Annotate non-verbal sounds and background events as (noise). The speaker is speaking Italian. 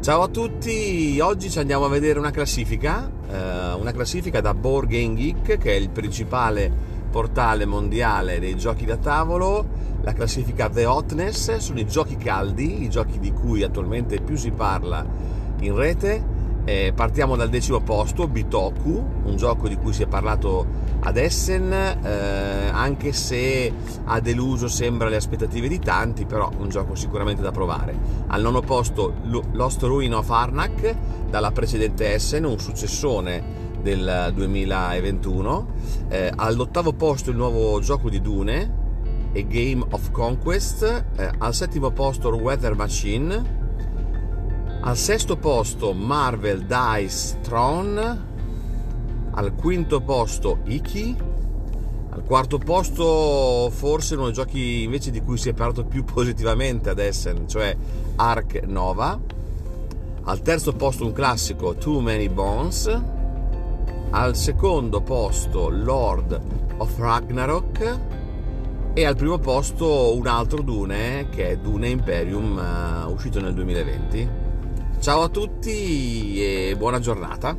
Ciao a tutti, oggi ci andiamo a vedere una classifica, eh, una classifica da Board Game Geek che è il principale portale mondiale dei giochi da tavolo, la classifica The Hotness sono i giochi caldi, i giochi di cui attualmente più si parla in rete eh, partiamo dal decimo posto, Bitoku, un gioco di cui si è parlato ad Essen, eh, anche se ha deluso sembra le aspettative di tanti, però un gioco sicuramente da provare. Al nono posto Lost Ruin of Arnak, dalla precedente Essen, un successone del 2021. Eh, all'ottavo posto il nuovo gioco di Dune, A Game of Conquest. Eh, al settimo posto Weather Machine al sesto posto Marvel Dice Tron, al quinto posto Iki, al quarto posto forse uno dei giochi invece di cui si è parlato più (laughs) positivamente ad Essen, cioè Ark Nova, al terzo posto un classico Too Many Bones, al secondo posto Lord of Ragnarok. E al primo posto un altro Dune che è Dune Imperium uh, uscito nel 2020. Ciao a tutti e buona giornata.